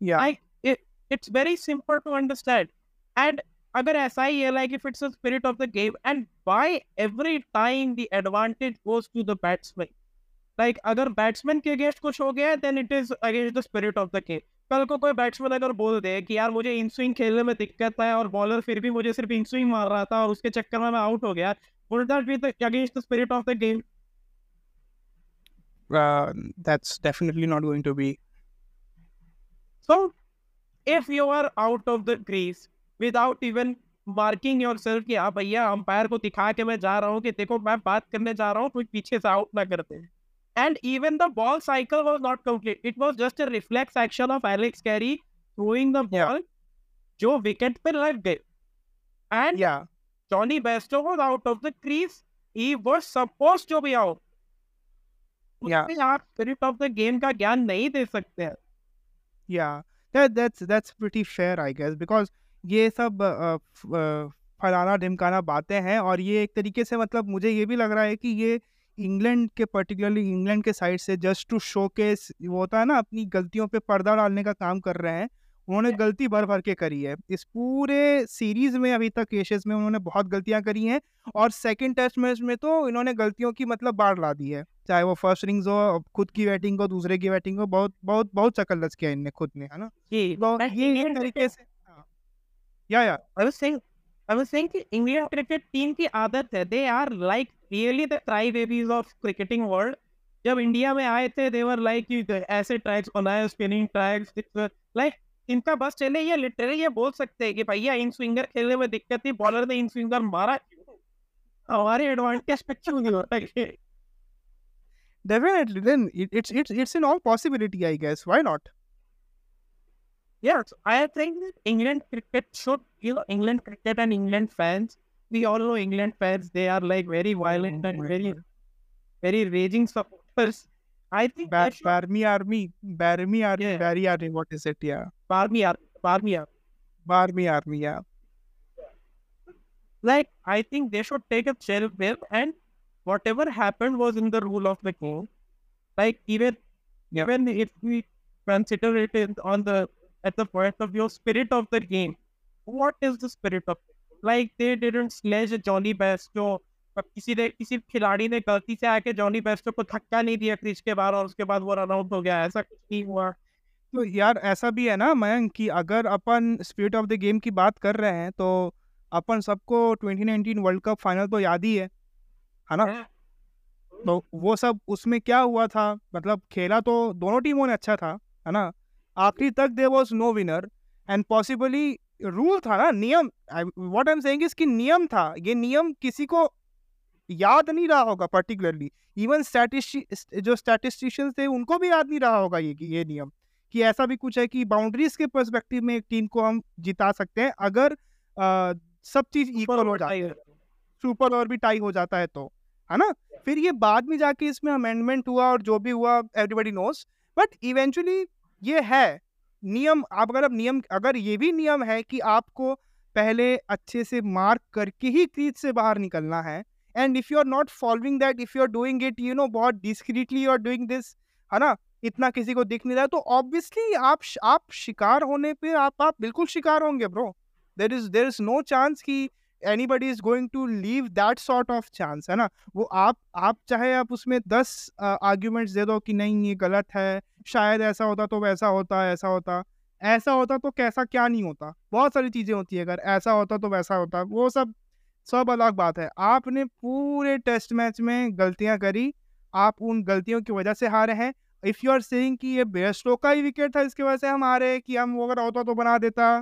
yeah I it, it's very simple to understand and अगर ऐसा ही है like if it's a spirit of the game and why every time the advantage goes to the batsman like अगर बैट्समैन के against कुछ हो गया then it is against the spirit of the game कल को कोई बैट्समैन अगर बोल दे कि यार मुझे इन स्विंग खेलने में दिक्कत है और बॉलर फिर भी मुझे सिर्फ़ इन स्विंग मार रहा था और उसके चक्कर में मैं आउट हो गया would that be the, against the spirit of the game? Uh, that's definitely not going to be. So if you are out of the crease without even marking yourself कि हाँ भैया अंपायर को दिखा के मैं जा रहा हूँ कि देखो मैं बात करने जा रहा हूँ कोई पीछे से आउट ना करते and even the ball cycle was not complete. It was just a reflex action of Alex Carey throwing the ball Yeah. जो विकेट पे लग गए and yeah Johnny Bairstow was out of the crease. He was supposed to be out. उसमें आप spirit of the game का ज्ञान नहीं दे सकते हैं yeah that that's that's pretty fair i guess because ये सब अ, अ, फलाना ढिमकाना बातें हैं और ये एक तरीके से मतलब मुझे ये भी लग रहा है कि ये इंग्लैंड के पर्टिकुलरली इंग्लैंड के साइड से जस्ट टू शोकेस वो होता है ना अपनी गलतियों पे पर्दा डालने का काम कर रहे हैं। उन्होंने. गलती भर भर के करी है। इस पूरे सीरीज़ में अभी तक एशेज में उन्होंने बहुत गलतियाँ करी हैं और सेकंड टेस्ट मैच में तो इन्होंने गलतियों की मतलब बाढ़ ला दी है। चाहे वो फ़र्स्ट इनिंग्स हो खुद की बैटिंग हो दूसरे की बैटिंग हो बहुत बहुत बहुत चक्कर लच किया इनने खुद ने है ना? तो ये तरीके से हाँ, या या। I was saying, Indian cricket team की आदत है। They are like really the cry babies of cricketing world जब इंडिया में आए थे देवर लाइक ऐसे ट्रैक्स बनाए स्पिनिंग ट्रैक्स लाइक इनका बस चले ये लिटरली ये बोल सकते हैं कि भैया इन स्विंगर खेलने में दिक्कत थी बॉलर ने इन स्विंगर मारा। हमारे एडवांटेज पे क्यों then it, it's it's it's in all possibility i guess. Why not? Yes, I think that England cricket should, you know, England cricket and England fans, we all know England fans, they are like very violent and very, very raging supporters. I think Bar- should, barmy army barmy army Yeah. barry army what is it yeah Barmy up, Barmy up. barmy army yeah Like, I think they should take a chill pill and whatever happened was in the rule of the game. Like, even, Yeah. even if we consider it in, on the, at the point of view spirit of the game, what is the spirit of it? Like, they didn't sledge Johnny Basto. अब किसी ने किसी खिलाड़ी ने गलती से आके Jonny Bairstow को धक्का नहीं दिया क्रिच के बाहर और उसके बाद वो रन आउट हो गया। ऐसा कुछ नहीं हुआ। तो यार ऐसा भी है ना मयंक कि अगर अपन स्पिरिट ऑफ़ द गेम की बात कर रहे हैं तो अपन सबको 2019 वर्ल्ड कप फाइनल तो याद ही है। है ना? तो वो सब उसमें क्या हुआ था? मतलब खेला तो दोनों टीमों ने अच्छा था है ना? आखिरी तक there was no winner and possibly rule था ना नियम what I am saying is कि नियम था ये नियम किसी को याद नहीं रहा होगा पर्टिकुलरली इवन जो स्टैटिस्टिशियंस थे उनको भी याद नहीं रहा होगा ये कि ये नियम कि ऐसा भी कुछ है कि बाउंड्रीज के पर्सपेक्टिव में एक टीम को हम जिता सकते हैं अगर आ, सब चीज़ इक्वल हो जाए सुपर ओवर भी टाई हो जाता है तो है ना? फिर ये बाद में जाके इसमें अमेंडमेंट हुआ और जो भी हुआ एवरीबडी नोस बट इवेंचुअली ये है। नियम, आप अगर अब नियम, अगर ये भी नियम है कि आपको पहले अच्छे से मार्क करके ही क्रीज से बाहर निकलना है and if you are not following that if you are doing it you know बहुत discreetly you are doing this है ना? इतना किसी को दिख नहीं रहा तो ऑब्वियसली आप आप शिकार होने पे आप आप बिल्कुल शिकार होंगे bro there is there is no chance कि anybody is going to leave that sort of chance है ना? वो आप आप चाहे आप उसमें दस आर्ग्यूमेंट्स दे दो कि नहीं, ये गलत है, शायद ऐसा होता तो वैसा होता, ऐसा होता। ऐसा होता तो कैसा क्या नहीं होता। बहुत सारी चीज़ें होती है, अगर ऐसा होता तो वैसा होता। वो सब सब अलग बात है। आपने पूरे टेस्ट मैच में गलतियाँ करी। आप उन गलतियों की वजह से हारे हैं। इफ़ यू आर सेइंग कि ये बेस्टो का ही विकेट था, इसकी वजह से हम हारे कि हम वो अगर होता तो बना देता,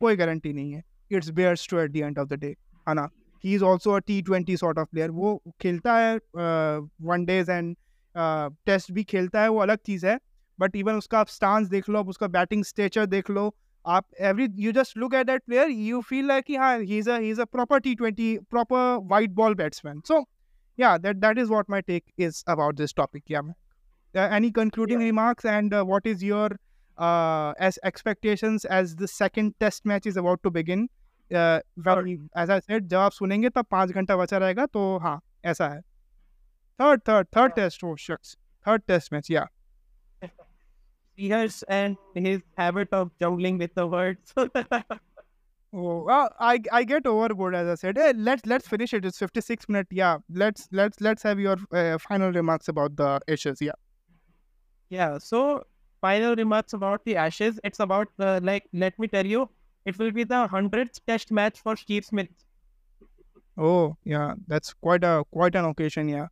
कोई गारंटी नहीं है। It's Bairstow at the end of the day है ना he is also a T twenty sort of player वो खेलता है वन डेज एंड टेस्ट भी खेलता है वो अलग चीज़ है बट इवन उसका आप स्टांस देख लो आप उसका बैटिंग स्टेचर देख लो आप every you just look at that player you feel like कि हाँ he is he is a proper T twenty proper white ball batsman so yeah that that is what my take is about this topic yeah uh, any concluding yeah. remarks and uh, what is your uh, as expectations as the second test match is about to begin as I said जब आप सुनेंगे तब पाँच घंटा बचा रहेगा तो हाँ ऐसा है third third third test oh shucks third test match yeah Yes, and his habit of juggling with the words. oh, well, I I get overboard as I said. Hey, let's let's finish it. It's fifty six minutes. Yeah, let's let's let's have your uh, final remarks about the Ashes. Yeah. Yeah. So final remarks about the Ashes. It's about uh, like let me tell you, it will be the hundredth Test match for Steve Smith. Oh, yeah, that's quite a quite an occasion. Yeah.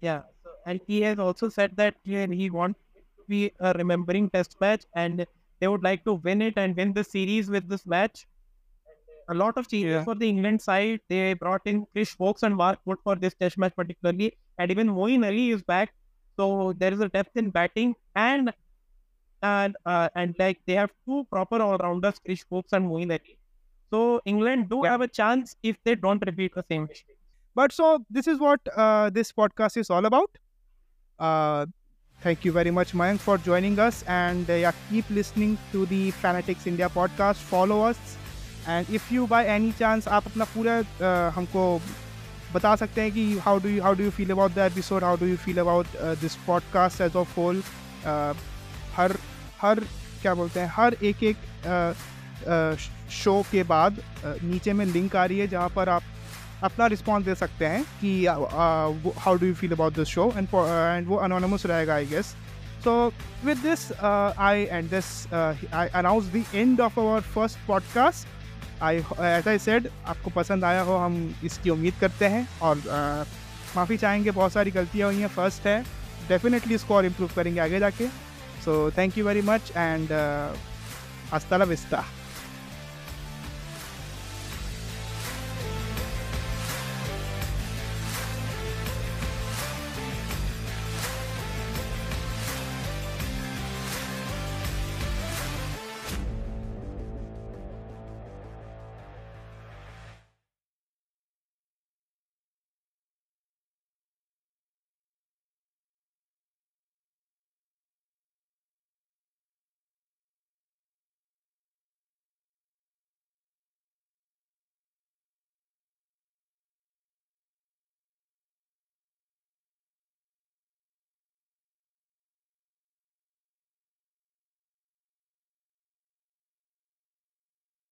Yeah, and he has also said that he wants to be a remembering Test match, and they would like to win it and win the series with this match. A lot of changes yeah. for the England side. They brought in Chris Woakes and Mark Wood for this Test match particularly, and even Moeen Ali is back. So there is a depth in batting, and and uh, and like they have two proper all rounders, Chris Woakes and Moeen Ali. So England do yeah. have a chance if they don't repeat the same mistake. But so this is what uh, this podcast is all about. Uh, thank you very much, Mayank, for joining us, and uh, yeah, keep listening to the Fanatics India podcast. Follow us, and if you by any chance आप अपना पूरा uh, हमको बता सकते हैं कि how do you feel about the episode? how do you feel about uh, this podcast as a whole? हर हर क्या बोलते हैं हर एक एक शो के बाद नीचे में लिंक आ रही है जहाँ पर आप अपना रिस्पॉन्स दे सकते हैं कि how do you feel about this show and and वो अनोनमस रहेगा I guess so with this I and this I announce the end of our first podcast I as I said आपको पसंद आया हो हम इसकी उम्मीद करते हैं और uh, माफ़ी चाहेंगे बहुत सारी गलतियाँ हुई हैं फ़र्स्ट है। डेफिनेटली इसको और इम्प्रूव करेंगे आगे जाके। So thank you very much and uh, hasta la vista.